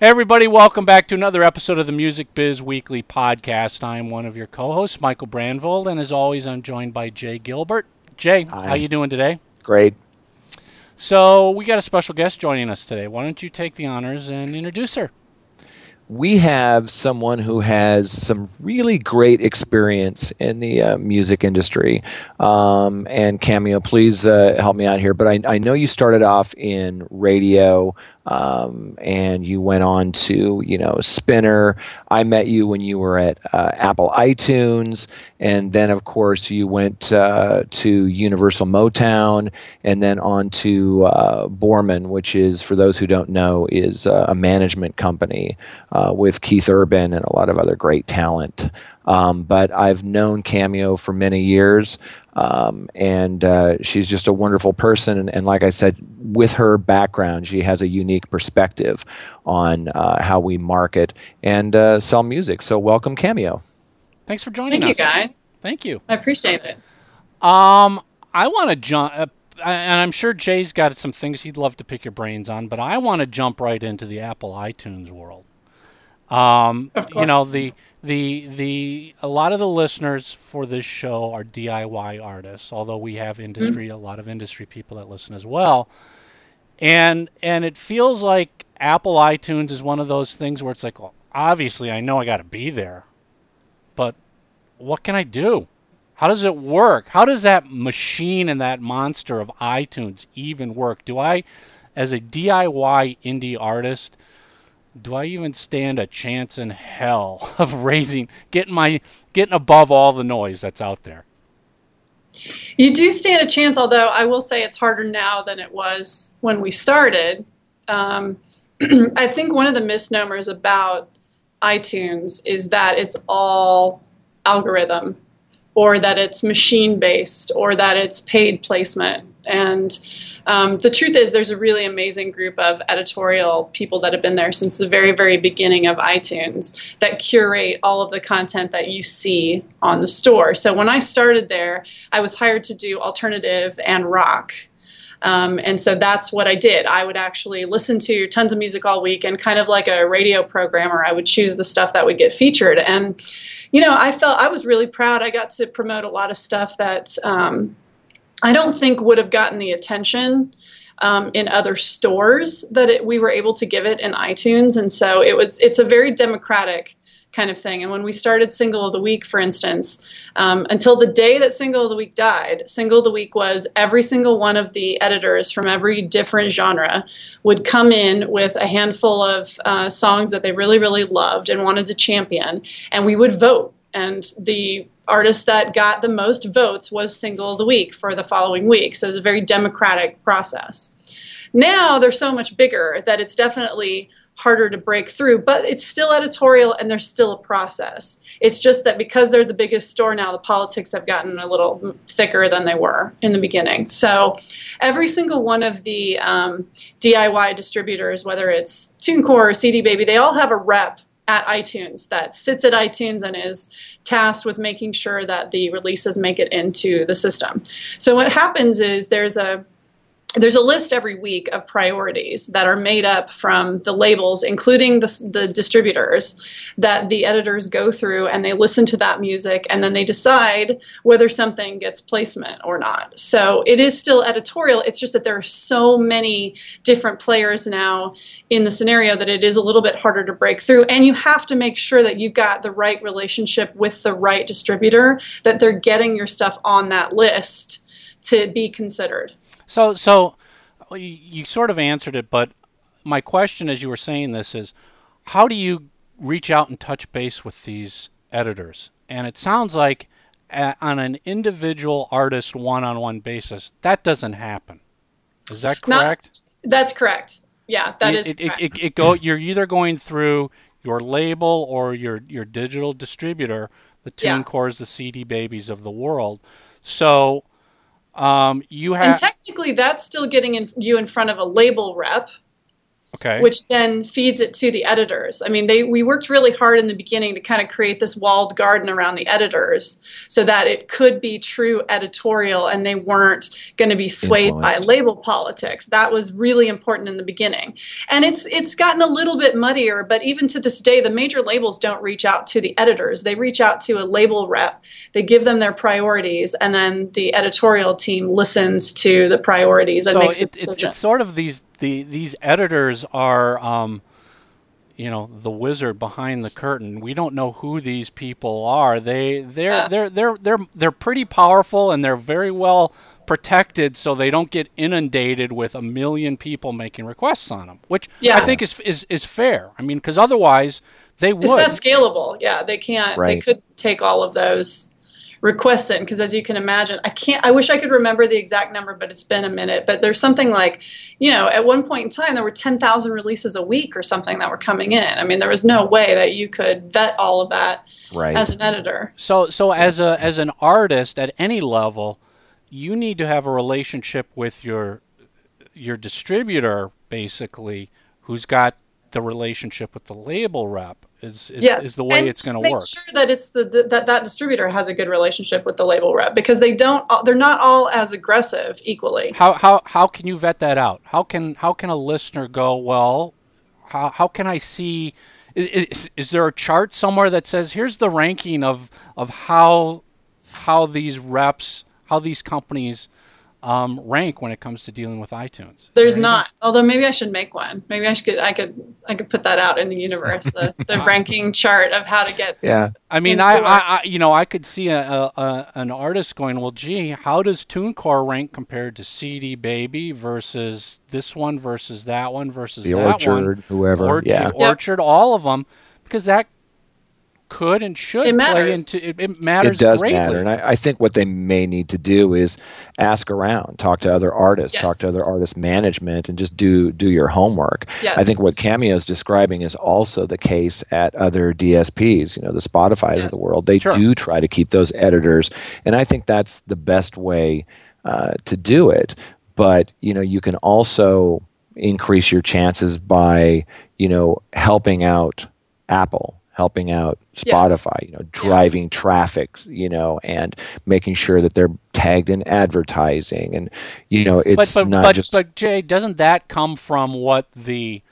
everybody, welcome back to another episode of the Music Biz Weekly podcast. I'm one of your co-hosts, Michael Brandvold, and as always, I'm joined by Jay Gilbert. Jay, Hi. how you doing today? Great. So we got a special guest joining us today. Why don't you take the honors and introduce her? We have someone who has some really great experience in the uh, music industry. Um, and Cameo, please uh, help me out here. But I, I know you started off in radio um, and you went on to, you know, Spinner. I met you when you were at uh, Apple iTunes. And then, of course, you went uh, to Universal Motown and then on to uh, Borman, which is, for those who don't know, is uh, a management company uh, with Keith Urban and a lot of other great talent. Um, but I've known Cameo for many years, um, and uh, she's just a wonderful person. And, and, like I said, with her background, she has a unique perspective on uh, how we market and uh, sell music. So, welcome, Cameo. Thanks for joining Thank us. Thank you, guys. Thank you. I appreciate it. Um, I want to jump, uh, and I'm sure Jay's got some things he'd love to pick your brains on, but I want to jump right into the Apple iTunes world. Um, Of you know the the the a lot of the listeners for this show are DIY artists, although we have industry mm-hmm. a lot of industry people that listen as well. And and it feels like Apple iTunes is one of those things where it's like, well, obviously I know I got to be there, but what can I do? How does it work? How does that machine and that monster of iTunes even work? Do I, as a DIY indie artist, do I even stand a chance in hell of raising, getting my, getting above all the noise that's out there? You do stand a chance, although I will say it's harder now than it was when we started. Um, I think one of the misnomers about iTunes is that it's all algorithm, or that it's machine based, or that it's paid placement. And um, the truth is, there's a really amazing group of editorial people that have been there since the very, very beginning of iTunes that curate all of the content that you see on the store. So when I started there, I was hired to do alternative and rock. Um, and so that's what I did. I would actually listen to tons of music all week, and kind of like a radio programmer, I would choose the stuff that would get featured. And, you know, I felt I was really proud. I got to promote a lot of stuff that um, I don't think would have gotten the attention um, in other stores that it, we were able to give it in iTunes. And so it was. It's a very democratic kind of thing. And when we started Single of the Week, for instance, um, until the day that Single of the Week died, Single of the Week was every single one of the editors from every different genre would come in with a handful of uh, songs that they really, really loved and wanted to champion, and we would vote. And the artist that got the most votes was Single of the Week for the following week. So it was a very democratic process. Now they're so much bigger that it's definitely harder to break through, but it's still editorial and there's still a process. It's just that because they're the biggest store now, the politics have gotten a little thicker than they were in the beginning. So every single one of the um, DIY distributors, whether it's TuneCore or CD Baby, they all have a rep at iTunes that sits at iTunes and is tasked with making sure that the releases make it into the system. So what happens is there's a there's a list every week of priorities that are made up from the labels, including the, the, distributors, that the editors go through and they listen to that music and then they decide whether something gets placement or not. So it is still editorial. It's just that there are so many different players now in the scenario that it is a little bit harder to break through. And you have to make sure that you've got the right relationship with the right distributor, that they're getting your stuff on that list to be considered. So, so uh, you, you sort of answered it, but my question as you were saying this is, how do you reach out and touch base with these editors? And it sounds like on an individual artist one-on-one basis, that doesn't happen. Is that correct? Not, that's correct. Yeah, that it, is it, correct. It, it, it go. You're either going through your label or your your digital distributor, the Yeah. TuneCores, the CD Babies of the world. So um, you and technically, that's still getting in, you in front of a label rep. Okay. which then feeds it to the editors. I mean, they we worked really hard in the beginning to kind of create this walled garden around the editors so that it could be true editorial and they weren't going to be swayed by label politics. That was really important in the beginning. And it's it's gotten a little bit muddier, but even to this day the major labels don't reach out to the editors. They reach out to a label rep. They give them their priorities and then the editorial team listens to the priorities and so makes it, the it, it's sort of these the these editors are um, you know the wizard behind the curtain. We don't know who these people are. They they're Yeah. they're they're they're they're pretty powerful and they're very well protected so they don't get inundated with a million people making requests on them, which I think is is is fair. I mean, because otherwise they would. It's not scalable. Yeah, they can't. They could take all of those requests in because, as you can imagine, I can't. I wish I could remember the exact number, but it's been a minute. But there's something like, you know, at one point in time, there were 10,000 releases a week or something that were coming in. I mean, there was no way that you could vet all of that Right. as an editor. So so as a as an artist at any level, you need to have a relationship with your your distributor basically who's got the relationship with the label rep is is, yes, is the way and it's going to make work. Sure that it's the that that distributor has a good relationship with the label rep because they don't. They're not all as aggressive equally. How how how can you vet that out? How can how can a listener go, well, how how can I see is, is, is there a chart somewhere that says here's the ranking of of how how these reps, how these companies um, rank when it comes to dealing with iTunes? There's there not. Although maybe I should make one. Maybe I should. I could. I could put that out in the universe. The, the ranking chart of how to get. yeah. I mean, I. I, I, you know, I could see a, a, a an artist going, well, gee, how does TuneCore rank compared to CD Baby versus this one versus that one versus The that one? Orchard, whoever. Or, yeah. the Orchard, all of them, because that could and should It play matters. into it, it matters it does greatly. matter and I, I think what they may need to do is ask around talk to other artists talk to other artist management and just do do your homework Yes. i think what cameo is describing is also the case at other dsps you know the spotify's of the world they Sure. do try to keep those editors and i think that's the best way uh, to do it but you know you can also increase your chances by you know helping out apple helping out Yes. spotify you know driving traffic you know and making sure that they're tagged in advertising and you know it's but but not but, just but Jay, doesn't that come from what the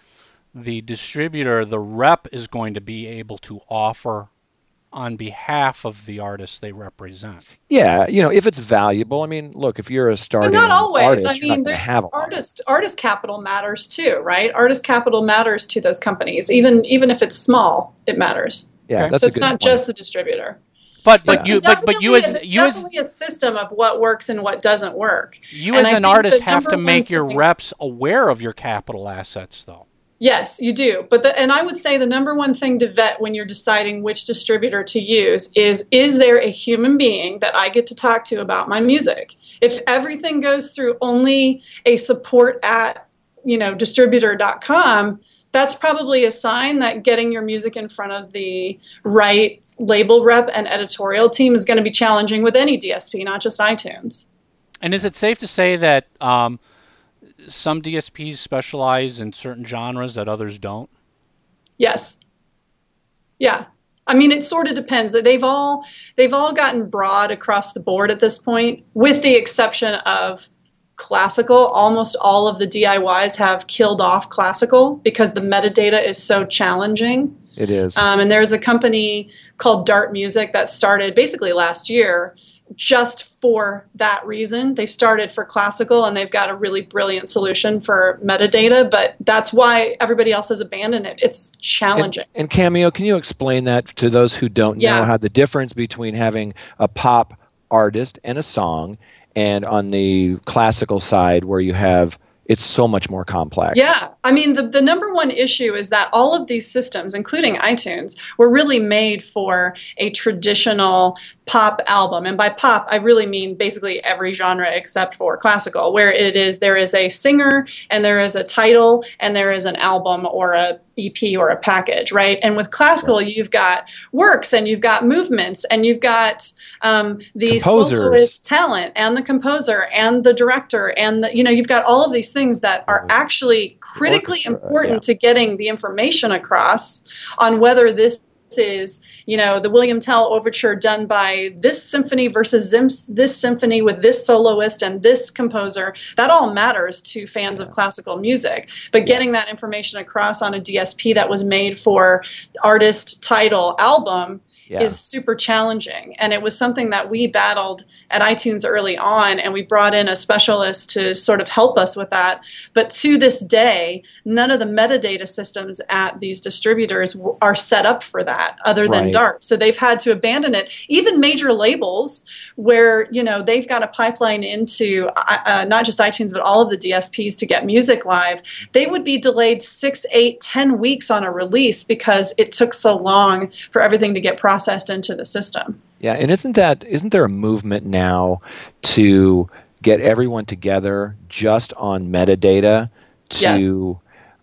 the distributor, the rep, is going to be able to offer on behalf of the artists they represent? yeah you know if it's valuable i mean look if you're a But starting not always. artist I you're mean, not there's have a lot. artist artist capital matters too, right? Artist capital matters to those companies, even even if it's small, it matters. yeah Okay. that's so it's not point. just the distributor. But But but you but, but you as there's you as definitely a system of what works and what doesn't work. you and as I an artist have to make your thing- reps aware of your capital assets, though. Yes, you do. But the, and I would say the number one thing to vet when you're deciding which distributor to use is is there a human being that I get to talk to about my music? If everything goes through only a support at, you know, distributor.com, that's probably a sign that getting your music in front of the right label rep and editorial team is going to be challenging with any DSP, not just iTunes. And is it safe to say that um, some DSPs specialize in certain genres that others don't? Yes. Yeah. I mean, it sort of depends. They've all they've all gotten broad across the board at this point, with the exception of classical. Almost all of the DIYs have killed off classical because the metadata is so challenging. it is Um, and there's a company called Dart Music that started basically last year just for that reason. They started for classical and they've got a really brilliant solution for metadata, but that's why everybody else has abandoned it. It's challenging. And Cameo, can you explain that to those who don't know how the difference between having a pop artist and a song and on the classical side where you have it's so much more complex. Yeah, I mean, the, the number one issue is that all of these systems, including iTunes, were really made for a traditional pop album. And by pop i really mean basically every genre except for classical where it is there is a singer and there is a title and there is an album or a ep or a package right? And with classical you've got works and you've got movements and you've got um, the soloist talent and the composer and the director and the, you know you've got all of these things that are actually critically orchestra, important yeah. to getting the information across on whether this is you know the William Tell overture done by this symphony versus this symphony with this soloist and this composer that all matters to fans of classical music. But getting that information across on a DSP that was made for artist title album Yeah. is super challenging. And it was something that we battled at iTunes early on and we brought in a specialist to sort of help us with that. But to this day none of the metadata systems at these distributors w- are set up for that other than Right. dart. So they've had to abandon it. Even major labels where you know they've got a pipeline into uh, not just itunes but all of the dsps to get music live they would be delayed six eight ten weeks on a release because it took so long for everything to get processed into the system. Yeah, and isn't that isn't there a movement now to get everyone together just on metadata to Yes.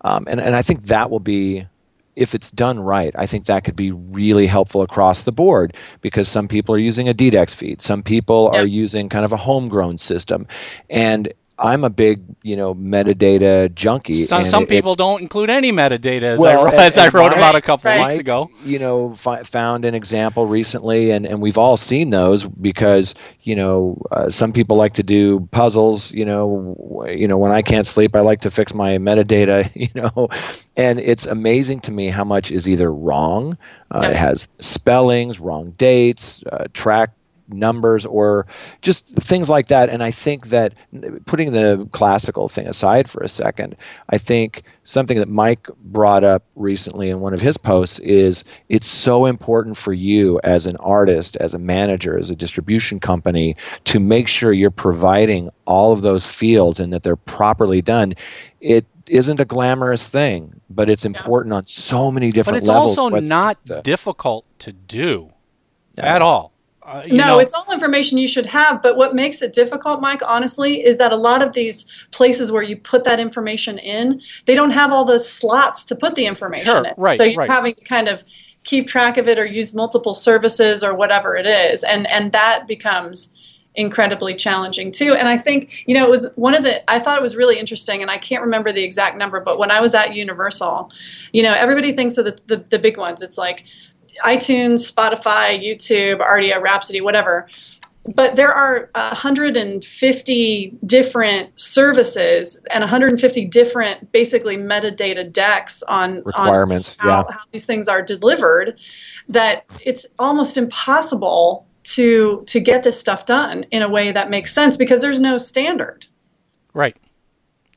um, and, and I think that will be if it's done right, I think that could be really helpful across the board because some people are using a DDEX feed, some people are using kind of a homegrown system, and I'm a big you know metadata junkie. Some, and some it- people don't include any metadata, as, Well, I, and- as I and wrote Mike- about a couple Right. weeks ago. you know, fi- found an example recently, and, and we've all seen those because you know uh, some people like to do puzzles. You know, w- you know when I can't sleep, I like to fix my metadata. You know, and it's amazing to me how much is either wrong. Uh, Yeah. It has spellings, wrong dates, uh, track numbers or just things like that and i think that putting the classical thing aside for a second i think something that mike brought up recently in one of his posts is it's so important for you as an artist as a manager as a distribution company to make sure you're providing all of those fields and that they're properly done it isn't a glamorous thing but it's important on so many different levels. But it's levels also not the- difficult to do at all. Uh, no, know, it's all information you should have. But what makes it difficult, Mike, honestly, is that a lot of these places where you put that information in, they don't have all those slots to put the information Sure, in. right, so you're right. having to kind of keep track of it or use multiple services or whatever it is, and and that becomes incredibly challenging too. And I think you know it was one of the I thought it was really interesting, and I can't remember the exact number, but when I was at Universal, you know, everybody thinks of the the, the big ones. It's like iTunes, Spotify, YouTube, Rdio, Rhapsody, whatever. But there are 150 different services and 150 different, basically metadata decks on on requirements how, yeah how these things are delivered. That it's almost impossible to to get this stuff done in a way that makes sense because there's no standard. right,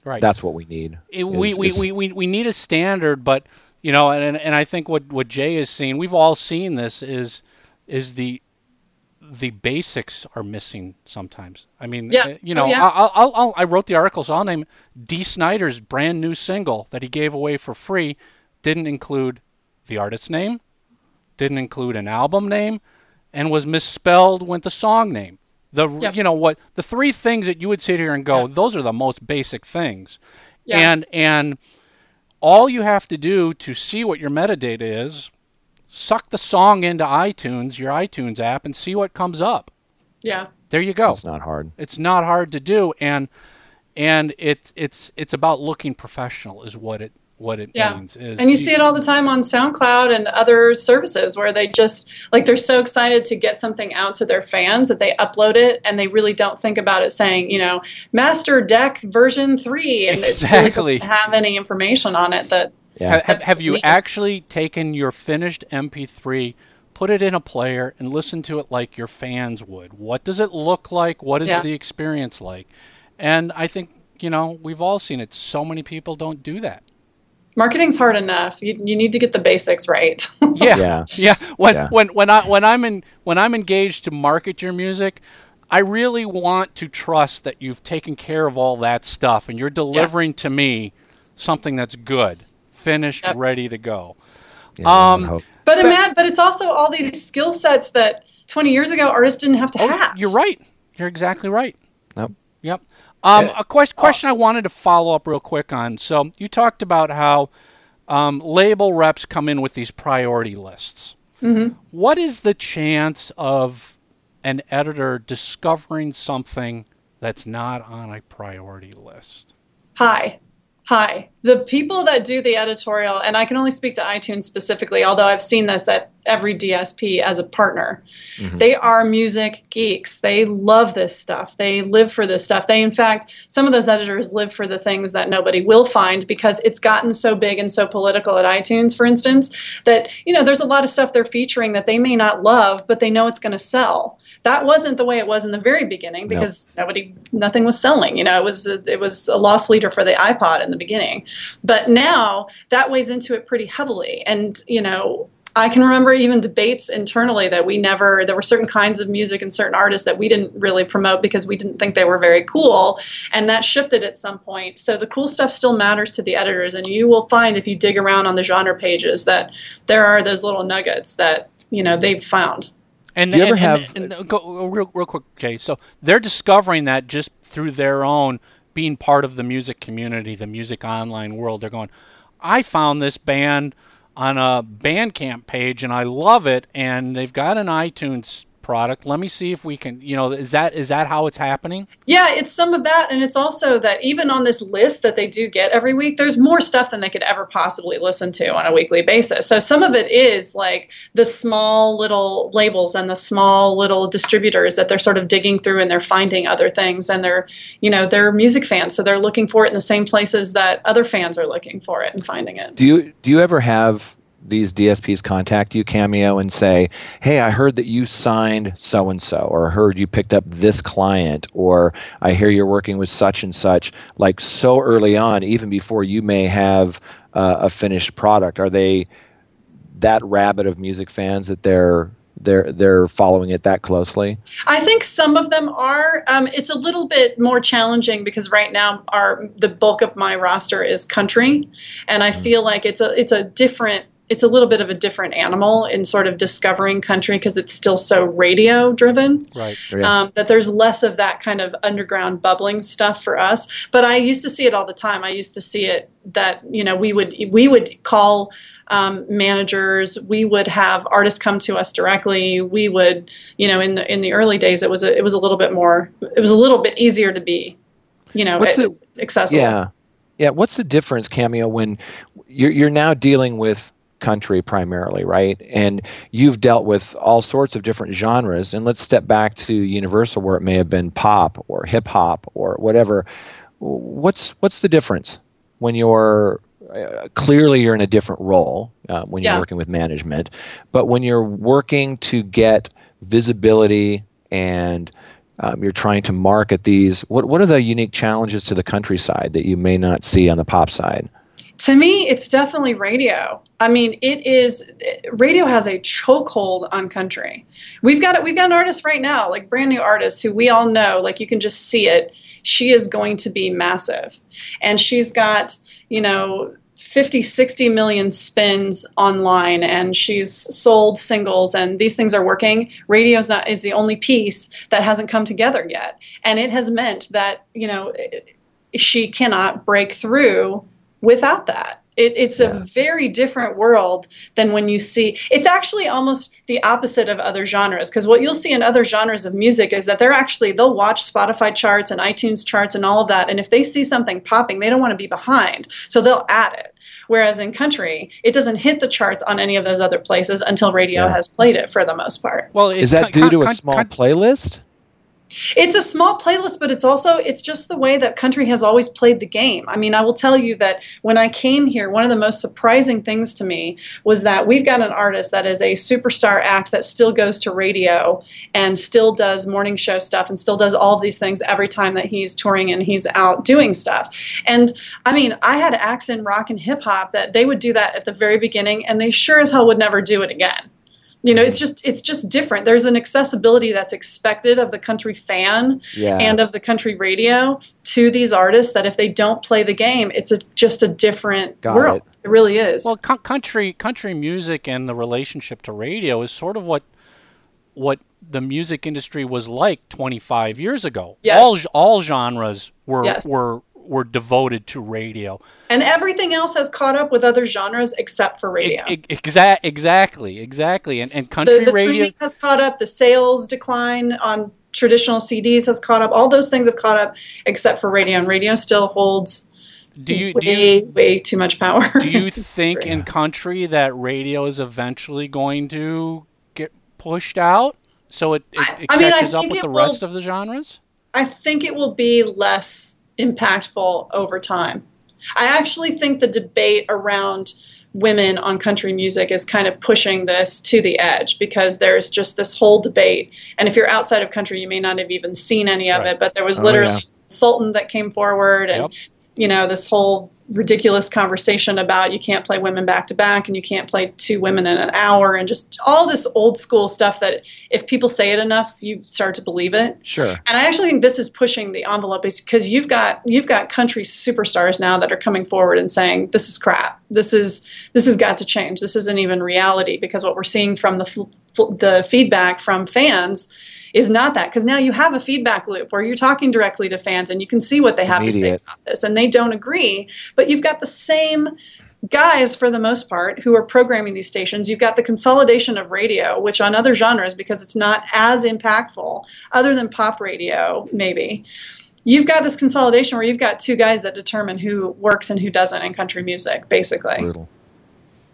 right. that's what we need it, we, we, is- we, we, we need a standard, but you know, and and I think what, what Jay has seen, we've all seen this is is the the basics are missing sometimes. I mean, Yeah. uh, you know, Oh, yeah. I, I'll, I'll, I wrote the article, so I'll name Dee Snider's brand new single that he gave away for free didn't include the artist's name, didn't include an album name, and was misspelled with the song name. The Yep. you know what the three things that you would sit here and go, Yeah. those are the most basic things. Yeah. And and all you have to do to see what your metadata is, suck the song into iTunes, your iTunes app, and see what comes up. Yeah. There you go. it's not hard It's not hard to do, and and it's it's it's about looking professional, is what it what it Yeah. means. Is And you see it all the time on SoundCloud and other services where they just like they're so excited to get something out to their fans that they upload it and they really don't think about it saying, you know, master deck version 3 and it really doesn't have any information on it that yeah Have, have you actually taken your finished MP3, put it in a player, and listen to it like your fans would? What does it look like? What is Yeah. the experience like? And I think, you know, we've all seen it. So many people don't do that. Marketing's hard enough. You, you need to get the basics right. Yeah. Yeah. Yeah. When Yeah. when when I when I'm in when I'm engaged to market your music, I really want to trust that you've taken care of all that stuff and you're delivering to me something that's good, finished, Yep. ready to go. Yeah, Um, hope. But but, but it's also all these skill sets that 20 years ago artists didn't have to oh, have. You're right. You're exactly right. Yep. Yep. Um, a question, question I wanted to follow up real quick on. So you talked about how um, label reps come in with these priority lists. Mm-hmm. What is the chance of an editor discovering something that's not on a priority list? High. Hi. The people that do the editorial, and I can only speak to iTunes specifically, although I've seen this at every DSP as a partner, mm-hmm. they are music geeks. They love this stuff. They live for this stuff. They, in fact, some of those editors live for the things that nobody will find because it's gotten so big and so political at iTunes, for instance, that, you know, there's a lot of stuff they're featuring that they may not love, but they know it's going to sell that wasn't the way it was in the very beginning because nope. nobody nothing was selling you know it was a, it was a loss leader for the ipod in the beginning but now that weighs into it pretty heavily and you know I can remember even debates internally that we never, there were certain kinds of music and certain artists that we didn't really promote because we didn't think they were very cool. And that shifted at some point. So the cool stuff still matters to the editors. And you will find if you dig around on the genre pages that there are those little nuggets that, you know, they've found. And do you and, ever have and, and, go oh, real, real quick, Jay? So they're discovering that just through their own being part of the music community, the music online world. They're going, I found this band on a Bandcamp page and I love it, and they've got an iTunes product. Let me see if we can, you know, is that is that how it's happening? Yeah, it's some of that and it's also that even on this list that they do get every week, there's more stuff than they could ever possibly listen to on a weekly basis. So some of it is like the small little labels and the small little distributors that they're sort of digging through and they're finding other things and they're, you know, they're music fans, so they're looking for it in the same places that other fans are looking for it and finding it. Do you do you ever have these DSPs contact you, Cameo, and say, "Hey, I heard that you signed so and so, or heard you picked up this client, or I hear you're working with such and such," like so early on, even before you may have uh, a finished product? Are they that rabid of music fans that they're they're they're following it that closely? I think some of them are. Um, it's a little bit more challenging because right now our the bulk of my roster is country, and I mm. feel like it's a it's a different it's a little bit of a different animal in sort of discovering country because it's still so radio driven. Right. Yeah. Um, that there's less of that kind of underground bubbling stuff for us. But I used to see it all the time. I used to see it that you know we would we would call um, managers. We would have artists come to us directly. We would you know in the in the early days it was a, it was a little bit more it was a little bit easier to be you know What's it, the, accessible. Yeah. Yeah, what's the difference, Cameo, when you're, you're now dealing with country primarily, right? And you've dealt with all sorts of different genres. And let's step back to Universal, where it may have been pop or hip hop or whatever. What's what's the difference when you're uh, clearly you're in a different role uh, when you're working with management, but when you're working to get visibility and um, you're trying to market these, what what are the unique challenges to the countryside that you may not see on the pop side? To me, it's definitely radio. I mean, it is radio has a chokehold on country. We've got it. We've got an artist right now, like brand new artist who we all know, like you can just see it. She is going to be massive, and she's got you know 50 60 million spins online and she's sold singles and these things are working radio is not is the only piece that hasn't come together yet and it has meant that you know she cannot break through without that. It, it's yeah. a very different world than when you see. It's actually almost the opposite of other genres because what you'll see in other genres of music is that they're actually they'll watch Spotify charts and iTunes charts and all of that, and if they see something popping, they don't want to be behind, so they'll add it. Whereas in country, it doesn't hit the charts on any of those other places until radio yeah. has played it for the most part. Well, is that due to a small playlist? It's a small playlist, but it's also it's just the way that country has always played the game. I mean, I will tell you that when I came here, one of the most surprising things to me was that we've got an artist that is a superstar act that still goes to radio and still does morning show stuff and still does all these things every time that he's touring and he's out doing stuff. And I mean, I had acts in rock and hip hop that they would do that at the very beginning and they sure as hell would never do it again You know, it's just it's just different. There's an accessibility that's expected of the country fan Yeah. and of the country radio to these artists that if they don't play the game, it's a, just a different Got world. it. It really is. Well, co- country country music and the relationship to radio is sort of what what the music industry was like 25 years ago. Yes. All all genres were Yes. were were devoted to radio. and everything else has caught up with other genres except for radio. Exa- exactly, exactly. And and country the radio streaming has caught up. The sales decline on traditional CDs has caught up. All those things have caught up except for radio, and radio still holds do you way, do you way too much power. do you think in country that radio is eventually going to get pushed out so it, it, it I mean, I catches up with the will- rest of the genres? I think it will be less impactful over time. I actually think the debate around women on country music is kind of pushing this to the edge because there's just this whole debate. And if you're outside of country, you may not have even seen any of Right. it, but there was Oh, literally yeah. a consultant that came forward and Yep. You know this whole ridiculous conversation about you can't play women back to back and you can't play two women in an hour and just all this old school stuff that if people say it enough you start to believe it Sure. and I actually think this is pushing the envelope because you've got you've got country superstars now that are coming forward and saying this is crap. This is this has got to change. This isn't even reality because what we're seeing from the f- f- the feedback from fans is not that because now you have a feedback loop where you're talking directly to fans and you can see what they It's have to say about this and they don't agree but you've got the same guys for the most part who are programming these stations. You've got the consolidation of radio which on other genres because it's not as impactful other than pop radio maybe. You've got this consolidation where you've got two guys that determine who works and who doesn't in country music basically. Brutal.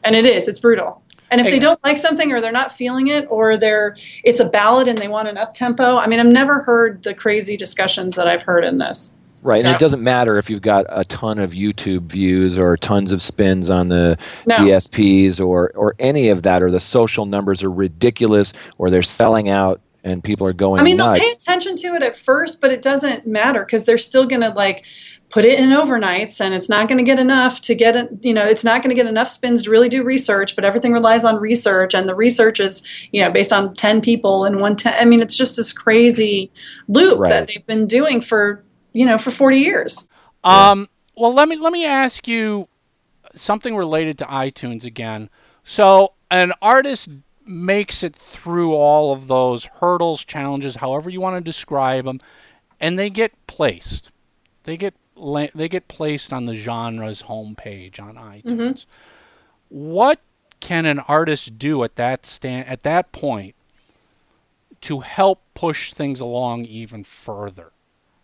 and it is it's brutal and if Hey. they don't like something or they're not feeling it or they're it's a ballad and they want an up tempo i mean i've never heard the crazy discussions that i've heard in this Right. And Yeah. it doesn't matter if you've got a ton of YouTube views or tons of spins on the No. DSPs or, or any of that, or the social numbers are ridiculous or they're selling out and people are going I mean, they'll nuts. pay attention to it at first, but it doesn't matter because they're still going to like put it in overnights and it's not going to get enough to get it, you know, it's not going to get enough spins to really do research, but everything relies on research and the research is, you know, based on 10 people and one 10. I mean, it's just this crazy loop Right. that they've been doing for, you know, for 40 years. Um, well, let me let me ask you something related to iTunes again. So, an artist makes it through all of those hurdles, challenges, however you want to describe them, and they get placed. They get la- they get placed on the genre's homepage on iTunes. Mm-hmm. What can an artist do at that stand at that point to help push things along even further?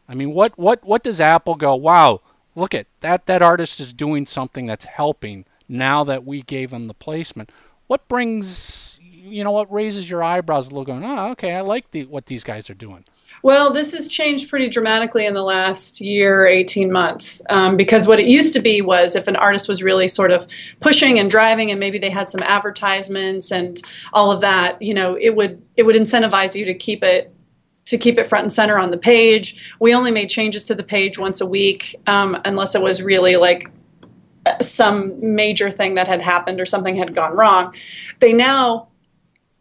I mean, what what what does Apple go? Wow, look at that! That artist is doing something that's helping. Now that we gave him the placement, what brings you know what raises your eyebrows a little? Going, oh, okay, I like the what these guys are doing. Well, this has changed pretty dramatically in the last year, 18 months. Um, because what it used to be was if an artist was really sort of pushing and driving, and maybe they had some advertisements and all of that, you know, it would it would incentivize you to keep it to keep it front and center on the page. We only made changes to the page once a week, um, unless it was really like some major thing that had happened or something had gone wrong. They now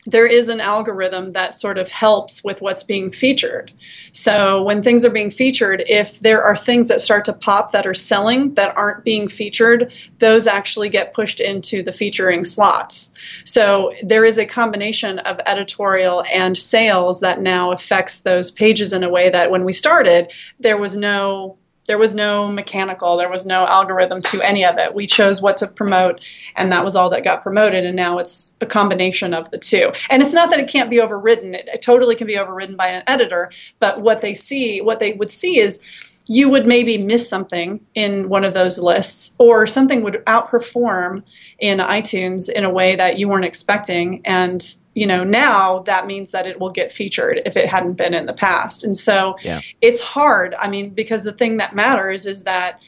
there is an algorithm that sort of helps with what's being featured. So when things are being featured, if there are things that start to pop that are selling that aren't being featured, those actually get pushed into the featuring slots. So there is a combination of editorial and sales that now affects those pages in a way that when we started, there was no there was no mechanical there was no algorithm to any of it. We chose what to promote and that was all that got promoted and now it's a combination of the two. And it's not that it can't be overridden it, it totally can be overridden by an editor but what they see what they would see is you would maybe miss something in one of those lists or something would outperform in itunes in a way that you weren't expecting and you know now that means that it will get featured if it hadn't been in the past. And so Yeah. it's hard. I mean because the thing that matters is that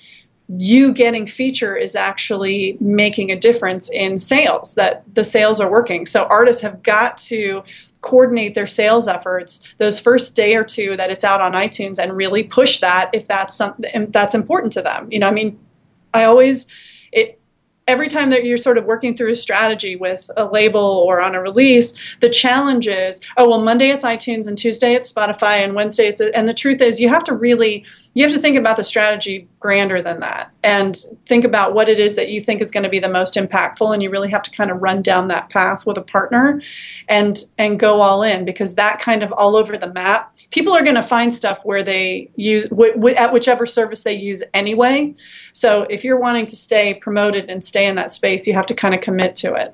you getting feature is actually making a difference in sales that the sales are working. So artists have got to coordinate their sales efforts those first day or two that it's out on itunes and really push that if that's something that's important to them. You know i mean i always it every time that you're sort of working through a strategy with a label or on a release, the challenge is, oh well, Monday it's iTunes and Tuesday it's Spotify and Wednesday it's and the truth is you have to really you have to think about the strategy grander than that and think about what it is that you think is going to be the most impactful and you really have to kind of run down that path with a partner and and go all in because that kind of all over the map people are going to find stuff where they use w- w- at whichever service they use anyway. So if you're wanting to stay promoted and stay in that space you have to kind of commit to it.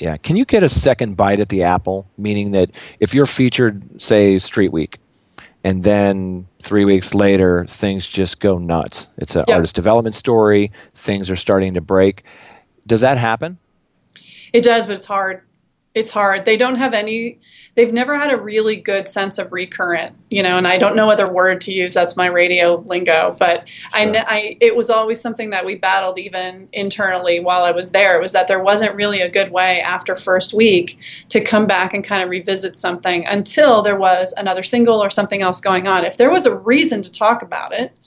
Yeah can you get a second bite at the apple? Meaning that if you're featured say street week and then three weeks later things just go nuts. It's an yep. artist development story. Things are starting to break. Does that happen? It does but it's hard it's hard they don't have any they've never had a really good sense of recurrent, you know, and I don't know other word to use. That's my radio lingo, but sure. I, I, it was always something that we battled even internally while I was there. It was that there wasn't really a good way after first week to come back and kind of revisit something until there was another single or something else going on. If there was a reason to talk about it,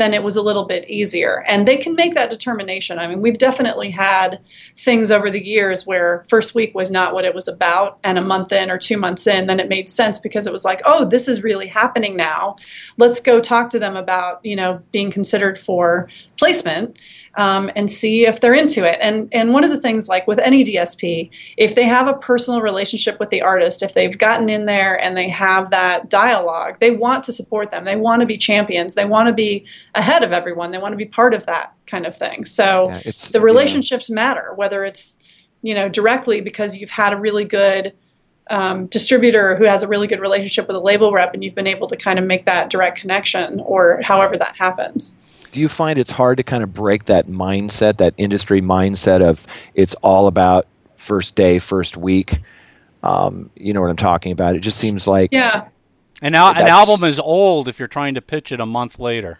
then it was a little bit easier. And they can make that determination. I mean, we've definitely had things over the years where first week was not what it was about, and a month in or two months in, then it made sense because it was like, oh, this is really happening now. Let's go talk to them about, you know, being considered for placement um, and see if they're into it. And and one of the things, like with any DSP, if they have a personal relationship with the artist, if they've gotten in there and they have that dialogue, they want to support them. They want to be champions. They want to be ahead of everyone. They want to be part of that kind of thing. So yeah, the relationships yeah. matter, whether it's you know directly because you've had a really good um, distributor who has a really good relationship with a label rep and you've been able to kind of make that direct connection or however that happens do you find it's hard to kind of break that mindset, that industry mindset of it's all about first day, first week? Um, you know what I'm talking about. It just seems like yeah. An, al- an album is old if you're trying to pitch it a month later.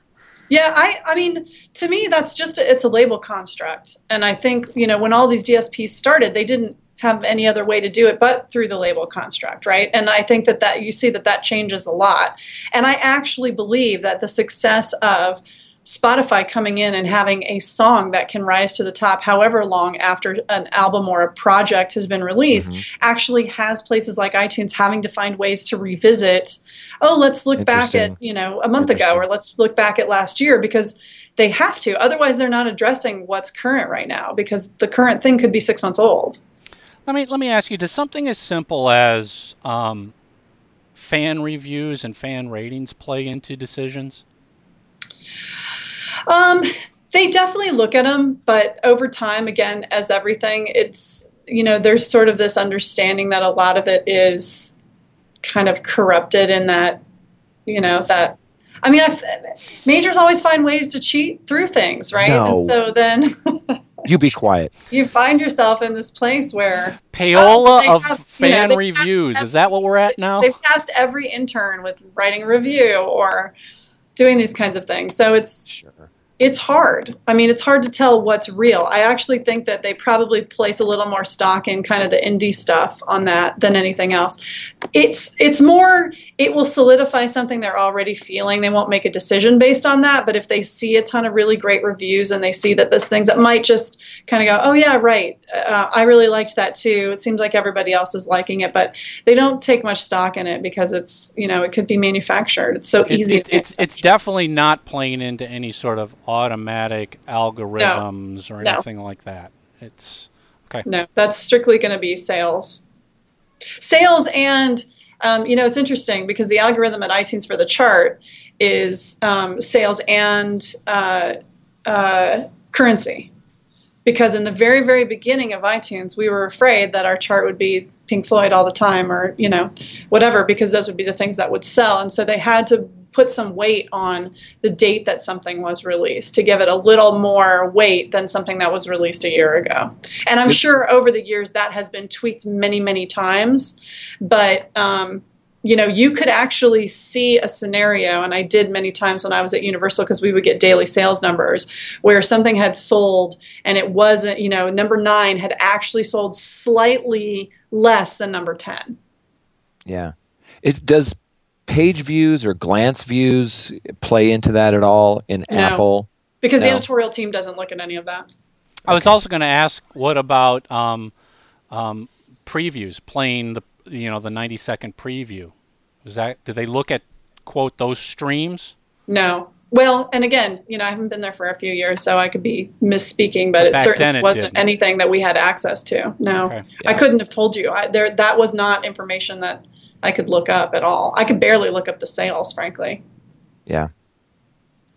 Yeah, I, I mean, to me, that's just a, it's a label construct, and I think you know when all these DSPs started, they didn't have any other way to do it but through the label construct right and i think that that you see that that changes a lot and i actually believe that the success of Spotify coming in and having a song that can rise to the top however long after an album or a project has been released mm-hmm. actually has places like iTunes having to find ways to revisit oh let's look back at you know a month ago or let's look back at last year because they have to otherwise they're not addressing what's current right now because the current thing could be 6 months old. Let me let me ask you does something as simple as um, fan reviews and fan ratings play into decisions? Um, they definitely look at them, but over time, again, as everything, it's you know there's sort of this understanding that a lot of it is kind of corrupted in that you know that I mean, I've, majors always find ways to cheat through things, right? No. And so then you be quiet. You find yourself in this place where payola oh, of have, fan you know, reviews. Every, is that what we're at now? They've tasked every intern with writing a review or doing these kinds of things. So it's sure it's hard. I mean, it's hard to tell what's real. I actually think that they probably place a little more stock in kind of the indie stuff on that than anything else. It's it's more it will solidify something they're already feeling. They won't make a decision based on that, but if they see a ton of really great reviews and they see that this things that might just kind of go, "Oh yeah, right. Uh, I really liked that too. It seems like everybody else is liking it," but they don't take much stock in it because it's, you know, it could be manufactured. It's so it, easy it, it's it's definitely not playing into any sort of automatic algorithms no. or anything no. like that. It's okay. No, that's strictly going to be sales. Sales and um, you know it's interesting because the algorithm at iTunes for the chart is um, sales and uh, uh, currency. Because in the very very beginning of iTunes, we were afraid that our chart would be Pink Floyd all the time, or you know, whatever, because those would be the things that would sell, and so they had to put some weight on the date that something was released to give it a little more weight than something that was released a year ago. And I'm sure over the years that has been tweaked many, many times. But, um, you know, you could actually see a scenario, and I did many times when I was at Universal because we would get daily sales numbers where something had sold and it wasn't, you know, number nine had actually sold slightly less than number 10. Yeah. It does page views or glance views play into that at all in no, Apple? Because no. the editorial team doesn't look at any of that. I was also going to ask, what about um, um, previews, playing the you know the 90 second preview? Is that do they look at quote those streams? No. Well, and again, you know, I haven't been there for a few years, so I could be misspeaking, but, But it certainly it wasn't didn't. anything that we had access to. No, Okay. I couldn't have told you. I, there, that was not information that I could look up at all. I could barely look up the sales, frankly. Yeah.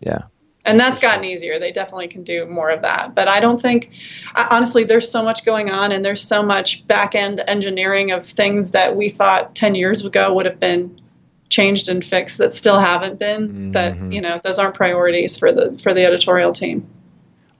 Yeah. And that's gotten easier. They definitely can do more of that. But I don't think, I- honestly, there's so much going on and there's so much back end engineering of things that we thought 10 years ago would have been changed and fixed that still haven't been that Mhm. you know those aren't priorities for the for the editorial team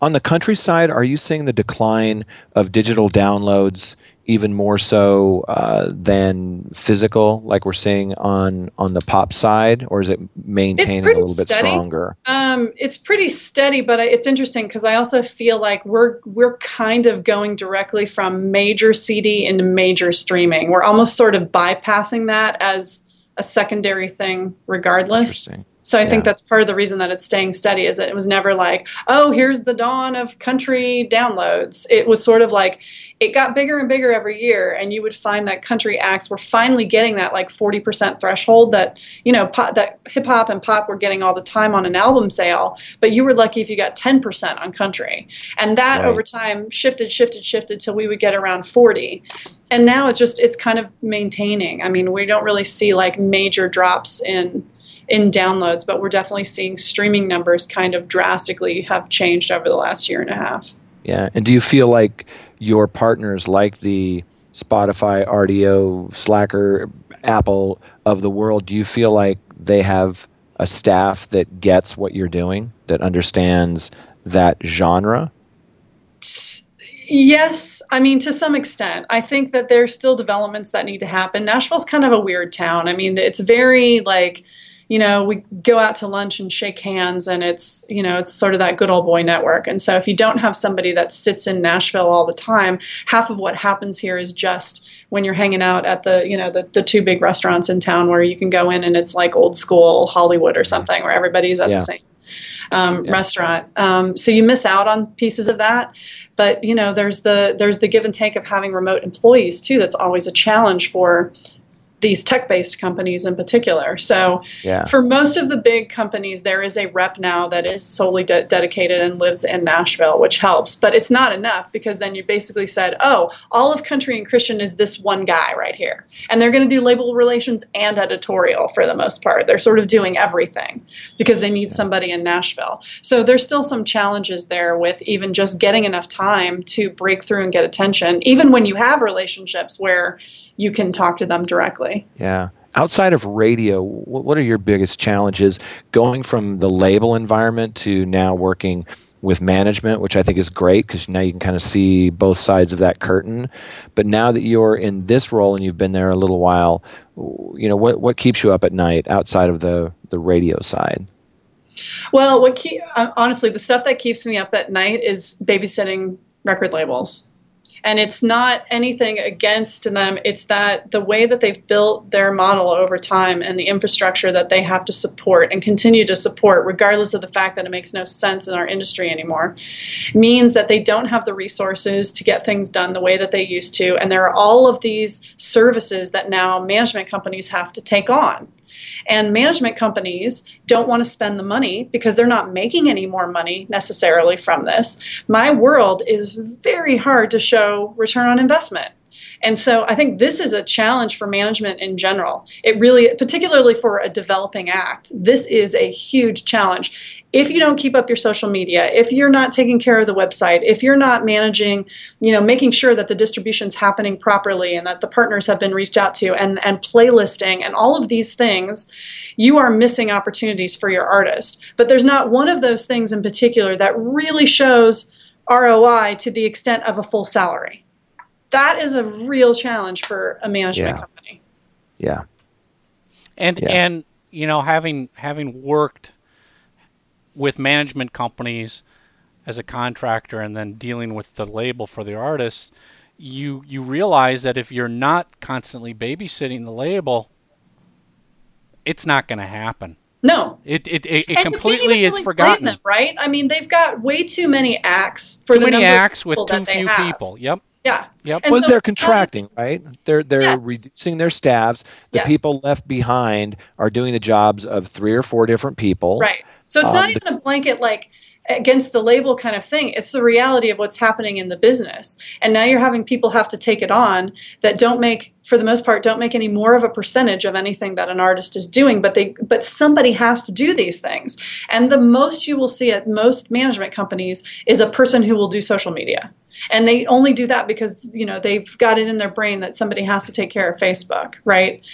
On the countryside, are you seeing the decline of digital downloads even more so uh, than physical, like we're seeing on on the pop side, or is it maintaining a little bit steady. stronger? Um, it's pretty steady, but it's interesting because I also feel like we're we're kind of going directly from major CD into major streaming. We're almost sort of bypassing that as a secondary thing, regardless. So I think that's part of the reason that it's staying steady is that it was never like, oh, here's the dawn of country downloads. It was sort of like it got bigger and bigger every year, and you would find that country acts were finally getting that like 40% threshold that you know pop, that hip hop and pop were getting all the time on an album sale, but you were lucky if you got 10% on country, and that Right. over time shifted, shifted, shifted till we would get around 40, and now it's just it's kind of maintaining. I mean, we don't really see like major drops in in downloads, but we're definitely seeing streaming numbers kind of drastically have changed over the last year and a half. Yeah. And do you feel like your partners, like the Spotify, Rdio, Slacker, Apple of the world, do you feel like they have a staff that gets what you're doing, that understands that genre? Yes, I mean to some extent. I think that there's still developments that need to happen. Nashville's kind of a weird town. I mean, it's very like, you know, we go out to lunch and shake hands and it's, you know, it's sort of that good old boy network. And so if you don't have somebody that sits in Nashville all the time, half of what happens here is just when you're hanging out at the, you know, the, the two big restaurants in town where you can go in and it's like old school Hollywood or something where everybody's at Yeah. the same um, Yeah. restaurant. Um, so you miss out on pieces of that. But you know, there's the there's the give and take of having remote employees too. That's always a challenge for these tech-based companies in particular. So Yeah. for most of the big companies, there is a rep now that is solely de- dedicated and lives in Nashville, which helps. But it's not enough because then you basically said, oh, all of Country and Christian is this one guy right here. And they're going to do label relations and editorial for the most part. They're sort of doing everything because they need somebody in Nashville. So there's still some challenges there with even just getting enough time to break through and get attention, even when you have relationships where you can talk to them directly. Yeah. Outside of radio, what are your biggest challenges going from the label environment to now working with management, which I think is great because now you can kind of see both sides of that curtain. But now that you're in this role and you've been there a little while, you know what what keeps you up at night outside of the the radio side? Well, what keep, uh, honestly, the stuff that keeps me up at night is babysitting record labels. And it's not anything against them. It's that the way that they've built their model over time and the infrastructure that they have to support and continue to support, regardless of the fact that it makes no sense in our industry anymore, means that they don't have the resources to get things done the way that they used to. And there are all of these services that now management companies have to take on. And management companies don't want to spend the money because they're not making any more money necessarily from this. My world is very hard to show return on investment. And so I think this is a challenge for management in general. It really, particularly for a developing act, this is a huge challenge. If you don't keep up your social media, if you're not taking care of the website, if you're not managing, you know, making sure that the distribution's happening properly and that the partners have been reached out to and, and playlisting and all of these things, you are missing opportunities for your artist. But there's not one of those things in particular that really shows ROI to the extent of a full salary that is a real challenge for a management Yeah. company. Yeah. And Yeah. and you know, having having worked with management companies as a contractor and then dealing with the label for the artist, you you realize that if you're not constantly babysitting the label, it's not going to happen. No, It it, it, it And you can't completely even is forgotten. them, right? I mean, they've got way too many acts for Too the many number of acts with people too that they few have. people. Yep. Yeah, Yep. And well, so they're it's not- contracting, right? They're they're Yes. reducing their staffs. The Yes. people left behind are doing the jobs of three or four different people. right. So it's Um, not even a blanket like against the label kind of thing. It's the reality of what's happening in the business. And now you're having people have to take it on that don't make for the most part don't make any more of a percentage of anything that an artist is doing, but they but somebody has to do these things. And the most you will see at most management companies is a person who will do social media. And they only do that because, you know, they've got it in their brain that somebody has to take care of Facebook, right?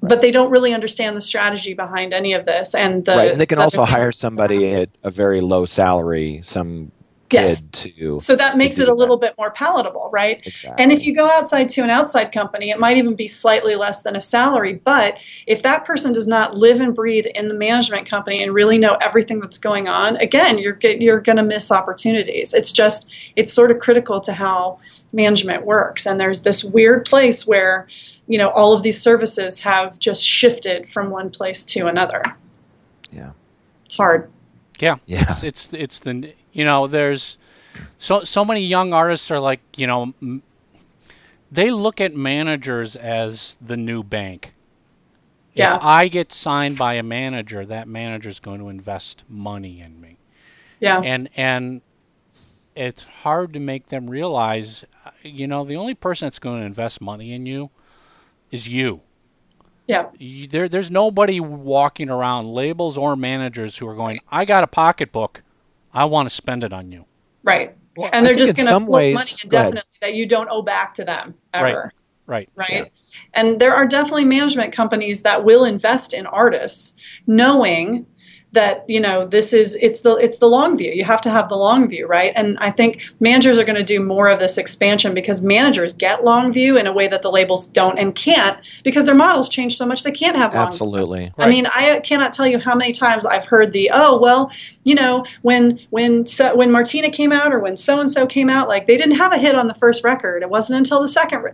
But they don't really understand the strategy behind any of this. And the, right, and they can also hire somebody at a very low salary, some kid Yes. to So that makes it a that. little bit more palatable, right? exactly. And if you go outside to an outside company, it might even be slightly less than a salary. But if that person does not live and breathe in the management company and really know everything that's going on, again, you're you're going to miss opportunities. It's just it's sort of critical to how management works. And there's this weird place where you know all of these services have just shifted from one place to another. Yeah. it's hard. Yeah. Yeah. It's it's it's the you know there's so so many young artists are like you know m- they look at managers as the new bank. Yeah. If I get signed by a manager, that manager's going to invest money in me. Yeah, and and it's hard to make them realize uh, you know the only person that's going to invest money in you is you, yeah, you there, there's nobody walking around labels or managers who are going i got a pocketbook i want to spend it on you right. Well, and I they're just going to some float ways- money go ahead. indefinitely that you don't owe back to them Right. ever. right right? Yeah. And there are definitely management companies that will invest in artists, knowing that you know this is it's the it's the long view. You have to have the long view, right? And I think managers are going to do more of this expansion because managers get long view in a way that the labels don't and can't because their models change so much they can't have long view. Absolutely. I mean, I cannot tell you how many times I've heard the oh well, you know, when when so, when Martina came out or when so and so came out, like they didn't have a hit on the first record. It wasn't until the second. Re-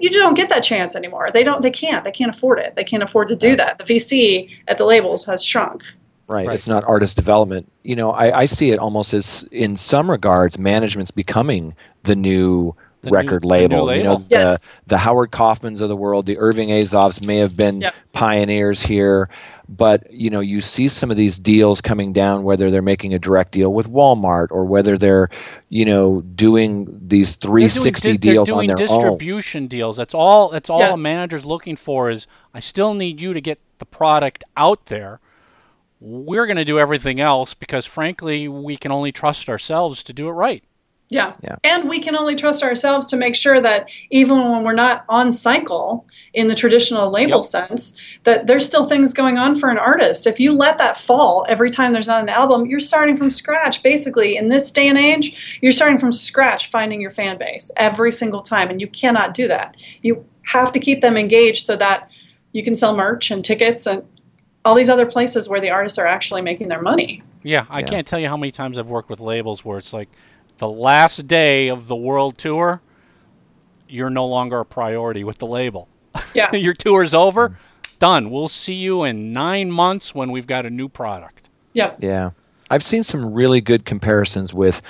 you don't get that chance anymore. They don't. They can't. They can't afford it. They can't afford to do that. The VC at the labels has shrunk. Right. Right. It's not artist development. You know, I, I see it almost as, in some regards, management's becoming the new The new- record the new label. You know. Yes. the the Howard Kaufmans of the world, the Irving Azoffs may have been Yep. pioneers here, but you know, you see some of these deals coming down, whether they're making a direct deal with Walmart or whether they're, you know, doing these They're doing 360 deals they're on doing their own. distribution deals that's all that's all Yes. a manager's looking for is i still need you to get the product out there we're going to do everything else because frankly we can only trust ourselves to do it right Yeah. Yeah. And we can only trust ourselves to make sure that even when we're not on cycle in the traditional label Yep. sense, that there's still things going on for an artist. If you let that fall every time there's not an album, you're starting from scratch. Basically, in this day and age, you're starting from scratch finding your fan base every single time. And you cannot do that. You have to keep them engaged so that you can sell merch and tickets and all these other places where the artists are actually making their money. Yeah, I Yeah. can't tell you how many times I've worked with labels where it's like the last day of the world tour, you're no longer a priority with the label. Yeah. Your tour's over, done. We'll see you in nine months when we've got a new product. Yep. Yeah. I've seen some really good comparisons with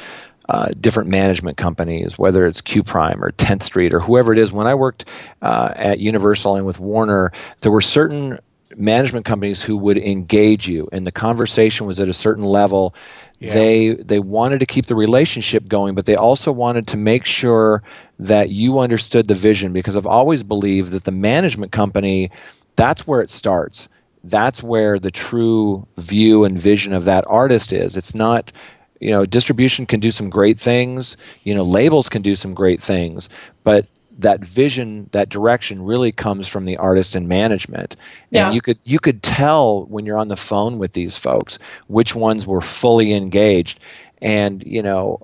uh, different management companies, whether it's Q Prime or 10th Street or whoever it is. When I worked uh, at Universal and with Warner, there were certain management companies who would engage you, and the conversation was at a certain level. Yeah. They they wanted to keep the relationship going, but they also wanted to make sure that you understood the vision because I've always believed that the management company that's where it starts that's where the true view and vision of that artist is. It's not, you know, distribution can do some great things, you know, labels can do some great things, but that vision, that direction really comes from the artist and management. Yeah. And you could you could tell when you're on the phone with these folks which ones were fully engaged. And, you know,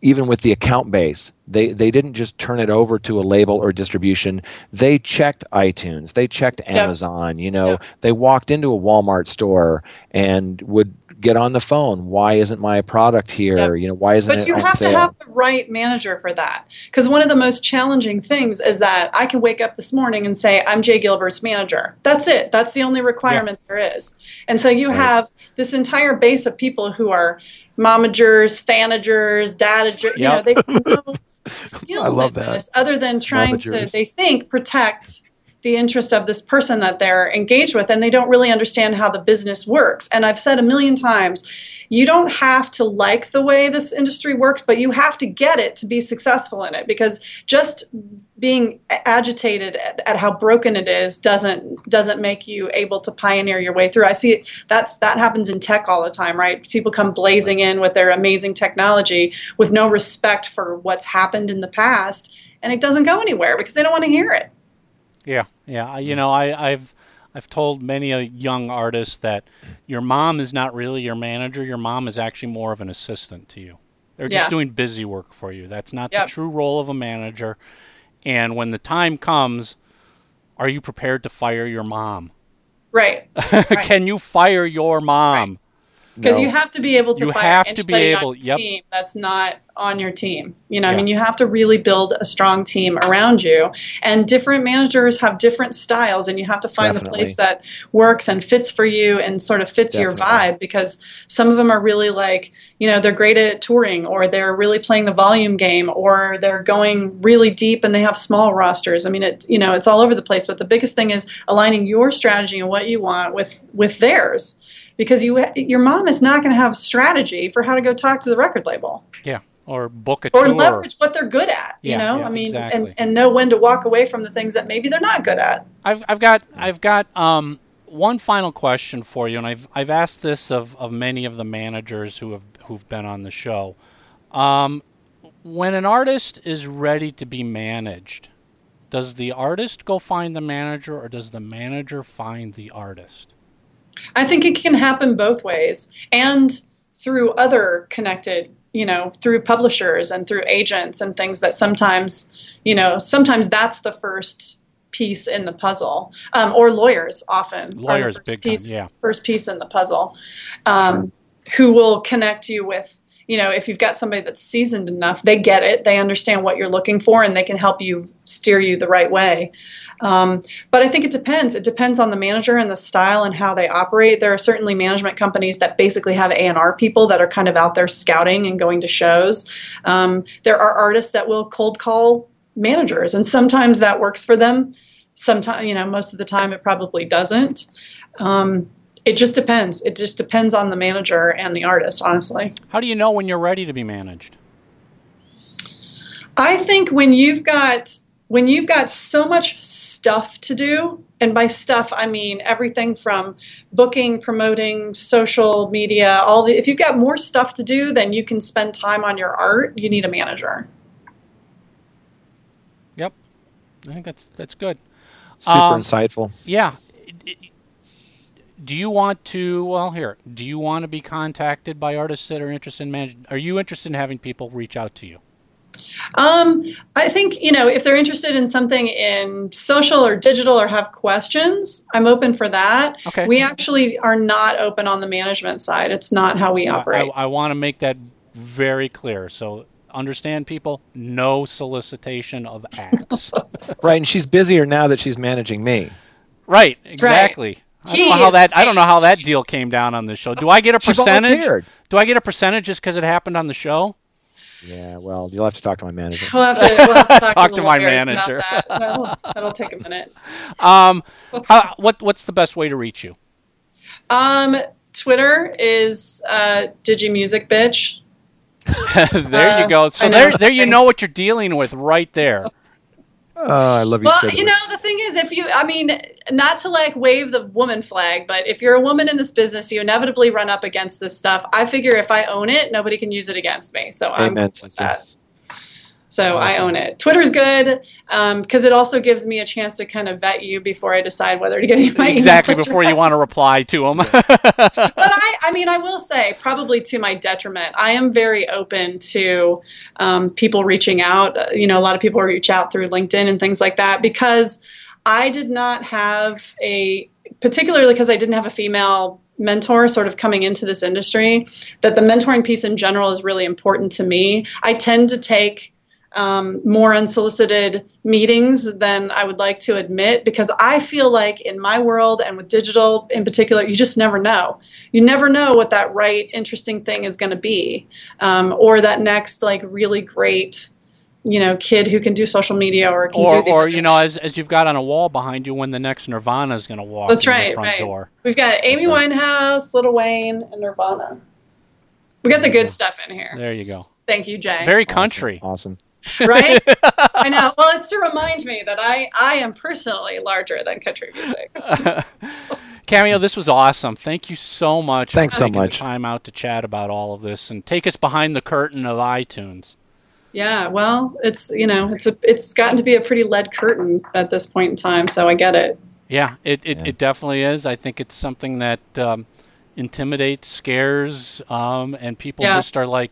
even with the account base, they, they didn't just turn it over to a label or distribution. They checked iTunes, they checked. Amazon, you know, they walked into a Walmart store and would get on the phone. Why isn't my product here? Yep. You know, why isn't But you have sale? to have the right manager for that. Because one of the most challenging things is that I can wake up this morning and say, I'm Jay Gilbert's manager. That's it. That's the only requirement there is. And so you Right. have this entire base of people who are momagers, fanagers, dadagers. You know, they no skills I love that. this other than trying to, they think, protect the interest of this person that they're engaged with and they don't really understand how the business works. And i've said a million times you don't have to like the way this industry works but you have to get it to be successful in it because just being agitated at, at how broken it is doesn't doesn't make you able to pioneer your way through. I see it that's that happens in tech all the time right? People come blazing in with their amazing technology with no respect for what's happened in the past and it doesn't go anywhere because they don't want to hear it Yeah, yeah. I- You know, I, I've I've told many a young artist that your mom is not really your manager. Your mom is actually more of an assistant to you. They're Yeah. just doing busy work for you. That's not Yep. the true role of a manager. And when the time comes, are you prepared to fire your mom? right Can you fire your mom? Because No. you have to be able to You have to be able- yep. team that's not on your team you know i mean you have to really build a strong team around you and different managers have different styles and you have to find the place that works and fits for you and sort of fits your vibe because some of them are really like you know they're great at touring or they're really playing the volume game or they're going really deep and they have small rosters. I mean it you know it's all over the place but the biggest thing is aligning your strategy and what you want with with theirs because you your mom is not going to have strategy for how to go talk to the record label Yeah, or book a or tour. leverage what they're good at you Yeah, know yeah, i mean exactly. and, and know when to walk away from the things that maybe they're not good at I've I've got I've got um, one final question for you, and I've I've asked this of, of many of the managers who have who've been on the show. Um, when an artist is ready to be managed, does the artist go find the manager, or does the manager find the artist? I think it can happen both ways and through other connected you know through publishers and through agents and things that sometimes you know sometimes that's the first piece in the puzzle um, or lawyers often are the Lawyers, first big time, piece, yeah. first piece in the puzzle um, who will connect you with you know if you've got somebody that's seasoned enough they get it they understand what you're looking for and they can help you steer you the right way um, but i think it depends. It depends on the manager and the style and how they operate. There are certainly management companies that basically have a&r people that are kind of out there scouting and going to shows. Um, there are artists that will cold call managers and sometimes that works for them. Sometimes you know most of the time it probably doesn't. Um, it just depends. It just depends on the manager and the artist honestly. How do you know when you're ready to be managed? I think when you've got when you've got so much stuff to do, and by stuff I mean everything from booking, promoting, social media, all the if you've got more stuff to do than you can spend time on your art, you need a manager. Yep, I think that's that's good. Super Um, insightful. Yeah. Do you want to? Well, here. Do you want to be contacted by artists that are interested in managing? Are you interested in having people reach out to you? Um, I think you know if they're interested in something in social or digital or have questions, I'm open for that. Okay. We actually are not open on the management side. It's not how we I, operate. I want to make that very clear. So understand, people. No solicitation of acts. Right, and she's busier now that she's managing me. right. Exactly. I don't know how is that. I don't know how that deal came down on this show. Do I get a percentage? Do I get a percentage just because it happened on the show? Yeah, well, you'll have to talk to my manager. We'll have to, we'll have to talk, Talk to, to my manager. That. That'll, that'll take a minute. Um, how, what What's the best way to reach you? Um, Twitter is uh, DigiMusic bitch. there you Uh, go. So there, there you know what you're dealing with right there. Oh, I love you. Well, so you know, the thing is, if you, I mean, not to like wave the woman flag, but if you're a woman in this business, you inevitably run up against this stuff. I figure if I own it, nobody can use it against me. So I'm Amen, sister. that. So I own it. Twitter's good because it also gives me a chance to kind of vet you before I decide whether to give you my email exactly before you want to reply to them. but I, I mean, I will say, probably to my detriment, I am very open to um, people reaching out. Uh, You know, a lot of people reach out through LinkedIn and things like that because I did not have a, particularly because I didn't have a female mentor sort of coming into this industry that the mentoring piece in general is really important to me. I tend to take um, more unsolicited meetings than I would like to admit because I feel like in my world and with digital in particular, you just never know. You never know what that right, interesting thing is going to be, um, or that next like really great you know kid who can do social media or can or, do these or you know things. as, as you've got on a wall behind you when the next Nirvana is going to walk That's in right, the front right. door. We've got Amy Winehouse, Lil Wayne, and Nirvana. We got the good stuff in here. There you go. Thank you, Jay. Very country. Awesome. Right? I know. Well, it's to remind me that I I am personally larger than country music. Cameo, this was awesome. Thank you so much. Thanks for so much. The time out to chat about all of this and take us behind the curtain of iTunes. Yeah. Well, it's you know it's a it's gotten to be a pretty lead curtain at this point in time, so I get it. Yeah, it, it, Yeah. it definitely is. I think it's something that um, intimidates, scares, um, and people Yeah. just are like,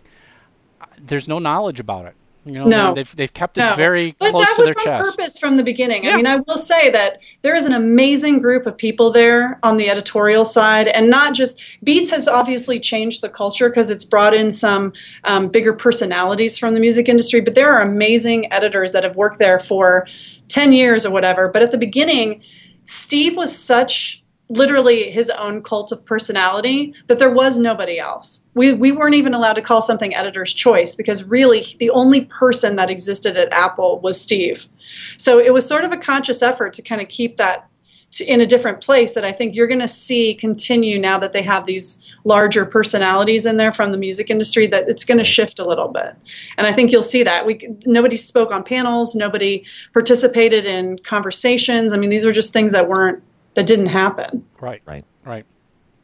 there's no knowledge about it. You know, No. they've, they've kept it No. very But close that to was their on chest. purpose from the beginning. Yeah. I mean, I will say that there is an amazing group of people there on the editorial side, and not just Beats has obviously changed the culture because it's brought in some um, bigger personalities from the music industry. But there are amazing editors that have worked there for ten years or whatever. But at the beginning, Steve was such literally his own cult of personality that there was nobody else. We, we weren't even allowed to call something editor's choice because really the only person that existed at Apple was Steve. So it was sort of a conscious effort to kind of keep that to, in a different place that I think you're going to see continue now that they have these larger personalities in there from the music industry that it's going to shift a little bit. And I think you'll see that. We nobody spoke on panels, nobody participated in conversations. I mean, these were just things that weren't that didn't happen. Right, Right. right.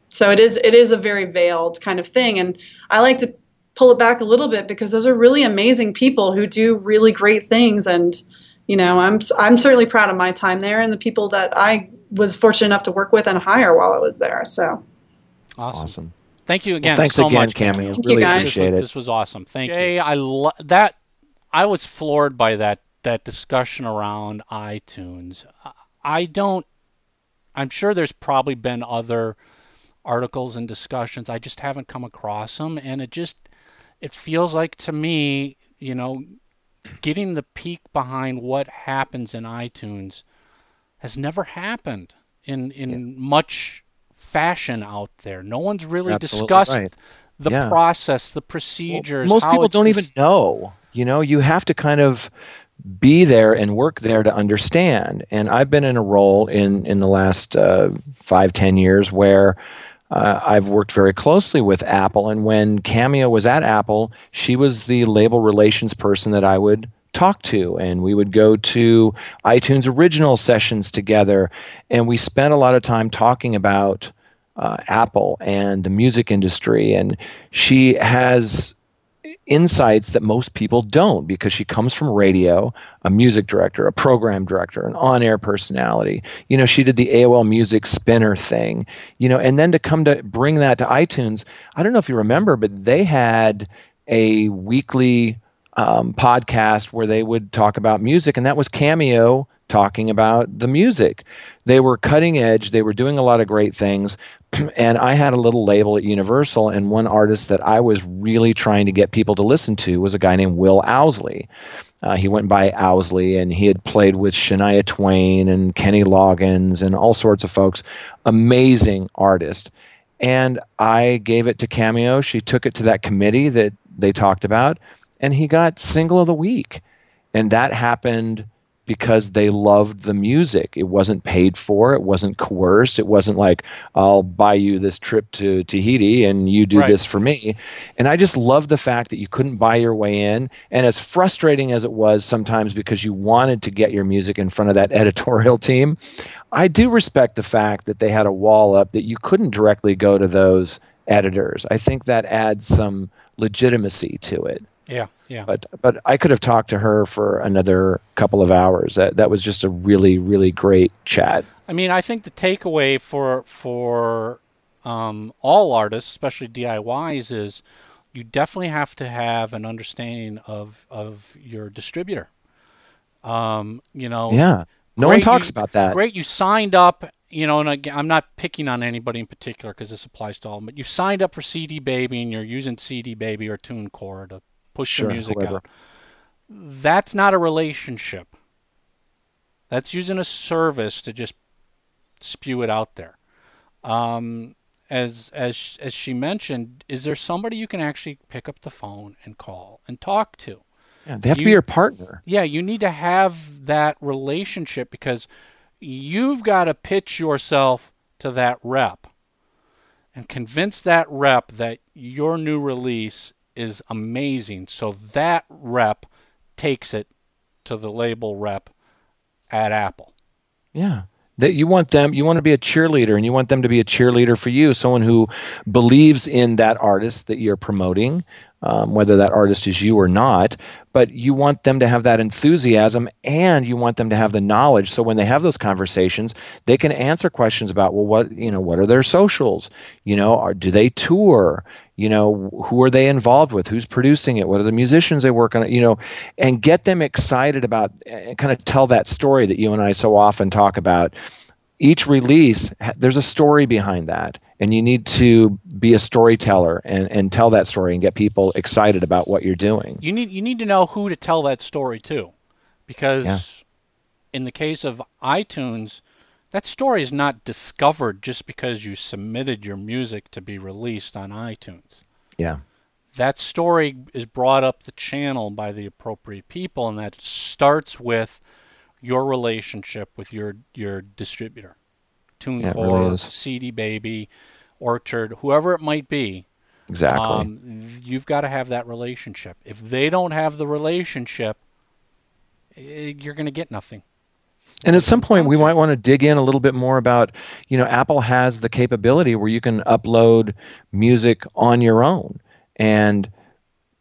So it is it is a very veiled kind of thing and I like to pull it back a little bit because those are really amazing people who do really great things and you know, I'm I'm certainly proud of my time there and the people that I was fortunate enough to work with and hire while I was there. So Awesome. Awesome. Thank you again. thanks so again, much, Cameo. Thank you, really guys. This appreciate was, it. this was awesome. Thank you. Jay, I lo- that I was floored by that that discussion around iTunes. I- I don't. I'm sure there's probably been other articles and discussions. I just haven't come across them, and it just it feels like to me, you know, getting the peek behind what happens in iTunes has never happened in in much fashion out there. No one's really Absolutely discussed right. the Yeah. process, the Well, procedures. most how people don't dis- even know. You know, you have to kind of be there and work there to understand. And I've been in a role in in the last uh, five ten years where. Uh, I've worked very closely with Apple, and when Cameo was at Apple, she was the label relations person that I would talk to, and we would go to iTunes original sessions together, and we spent a lot of time talking about uh, Apple and the music industry, and she has insights that most people don't because she comes from radio, a music director, a program director, an on-air personality. You know, she did the AOL Music Spinner thing, you know, and then to come to bring that to iTunes, I don't know if you remember, but they had a weekly um, podcast where they would talk about music, and that was Cameo talking about the music. They were cutting edge, they were doing a lot of great things. and I had a little label at Universal, and one artist that I was really trying to get people to listen to was a guy named Will Owsley. Uh, he went by Owsley, and he had played with Shania Twain and Kenny Loggins and all sorts of folks. Amazing artist. And I gave it to Cameo. She took it to that committee that they talked about, and he got single of the week. And that happened because they loved the music. It wasn't paid for, it wasn't coerced, it wasn't like, I'll buy you this trip to Tahiti and you do Right. this for me. And I just love the fact that you couldn't buy your way in. And as frustrating as it was sometimes because you wanted to get your music in front of that editorial team, I do respect the fact that they had a wall up that you couldn't directly go to those editors. I think that adds some legitimacy to it Yeah, yeah. but but I could have talked to her for another couple of hours. That that was just a really really great chat. I mean, I think the takeaway for for um, all artists, especially DIYs, is you definitely have to have an understanding of of your distributor. Um, you know, Yeah, no one talks you- about that. Great, you signed up you know, and again, I'm not picking on anybody in particular because this applies to all. But you signed up for CD Baby and you're using CD Baby or TuneCore to push Sure, your music whoever. out. That's not a relationship. That's using a service to just spew it out there. Um, as as as she mentioned, is there somebody you can actually pick up the phone and call and talk to? Yeah, they have to be your partner. Yeah, you need to have that relationship because you've got to pitch yourself to that rep and convince that rep that your new release is amazing. So that rep takes it to the label rep at Apple. Yeah. That you want them, you want to be a cheerleader and you want them to be a cheerleader for you, someone who believes in that artist that you're promoting, um, whether that artist is you or not. But you want them to have that enthusiasm and you want them to have the knowledge. So when they have those conversations, they can answer questions about, well, what, you know, what are their socials? You know, are, do they tour? You know, who are they involved with? Who's producing it? What are the musicians they work on? You know, and get them excited about and kind of tell that story that you and I so often talk about. Each release, there's a story behind that, and you need to be a storyteller and, and tell that story and get people excited about what you're doing. You need you need to know who to tell that story to, because Yeah. in the case of iTunes, that story is not discovered just because you submitted your music to be released on iTunes. Yeah. That story is brought up the channel by the appropriate people, and that starts with your relationship with your your distributor, TuneCore, really. CD Baby, Orchard, whoever it might be. Exactly. Um, you've got to have that relationship. If they don't have the relationship, eh, you're going to get nothing. And at some point, we might want to dig in a little bit more about, you know, Apple has the capability where you can upload music on your own. And,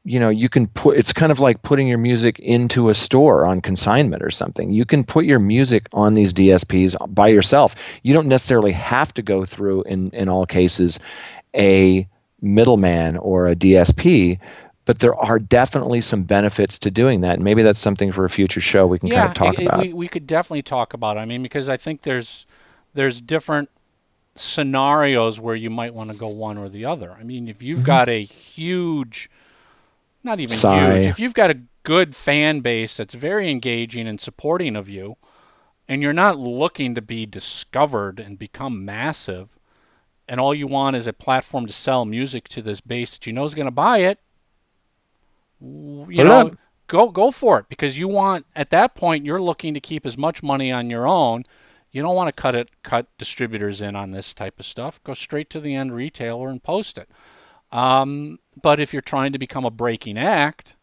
you know, you can put, it's kind of like putting your music into a store on consignment or something. You can put your music on these DSPs by yourself. You don't necessarily have to go through, in, in all cases, a middleman or a DSP. But there are definitely some benefits to doing that. And maybe that's something for a future show we can kind of talk it- about. we, we could definitely talk about it. I mean, because I think there's there's different scenarios where you might want to go one or the other. I mean, if you've mm-hmm. got a huge, not even Sigh. huge, if you've got a good fan base that's very engaging and supporting of you, and you're not looking to be discovered and become massive, and all you want is a platform to sell music to this base that you know is going to buy it, you Put know, up. go go for it because you want at that point you're looking to keep as much money on your own. You don't want to cut it cut distributors in on this type of stuff. Go straight to the end retailer and post it. Um, but if you're trying to become a breaking act,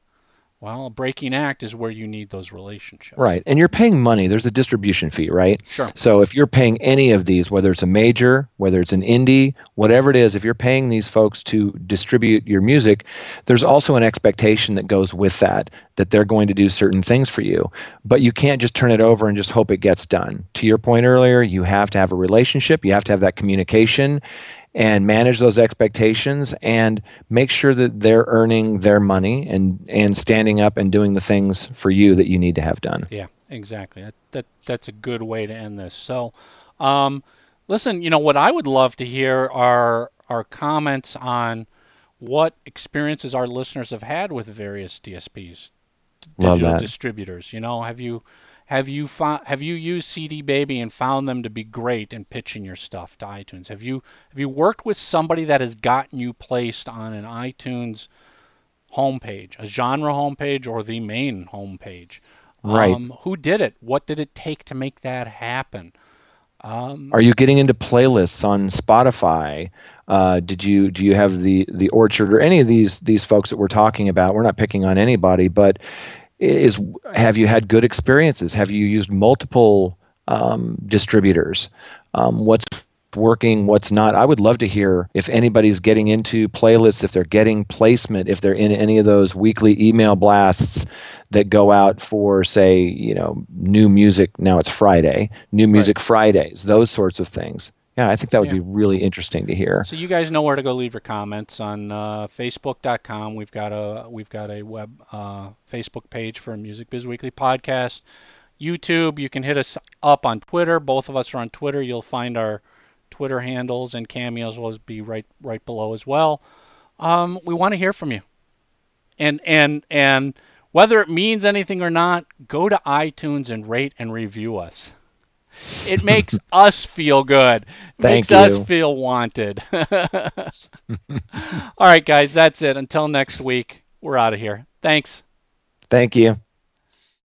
well, a breaking act is where you need those relationships. Right. And you're paying money. There's a distribution fee, right? Sure. So if you're paying any of these, whether it's a major, whether it's an indie, whatever it is, if you're paying these folks to distribute your music, there's also an expectation that goes with that, that they're going to do certain things for you. But you can't just turn it over and just hope it gets done. To your point earlier, you have to have a relationship, you have to have that communication and manage those expectations and make sure that they're earning their money and and standing up and doing the things for you that you need to have done. Yeah, exactly. That, that that's a good way to end this. So, um, listen, you know what I would love to hear are are comments on what experiences our listeners have had with various DSPs, digital distributors. You know, have you have you found have you used CD Baby and found them to be great in pitching your stuff to iTunes? Have you have you worked with somebody that has gotten you placed on an iTunes homepage, a genre homepage, or the main homepage? Right. Um, who did it? What did it take to make that happen? Are you getting into playlists on Spotify? Uh, did you do you have the the Orchard or any of these these folks that we're talking about? We're not picking on anybody, but is have you had good experiences? Have you used multiple um, distributors? Um, what's working? What's not? I would love to hear if anybody's getting into playlists, if they're getting placement, if they're in any of those weekly email blasts that go out for, say, you know, new music. Now it's Friday, new music Fridays, those sorts of things. Yeah, I think that would Yeah. be really interesting to hear. So you guys know where to go leave your comments on uh, Facebook.com. We've got a we've got a web uh, Facebook page for Music Biz Weekly podcast. YouTube. You can hit us up on Twitter. Both of us are on Twitter. You'll find our Twitter handles and Cameo's will be right right below as well. Um, we want to hear from you, and and and whether it means anything or not, go to iTunes and rate and review us. It makes us feel good. It Thank makes you. us feel wanted. All right, guys, that's it. Until next week, we're out of here. Thanks. Thank you.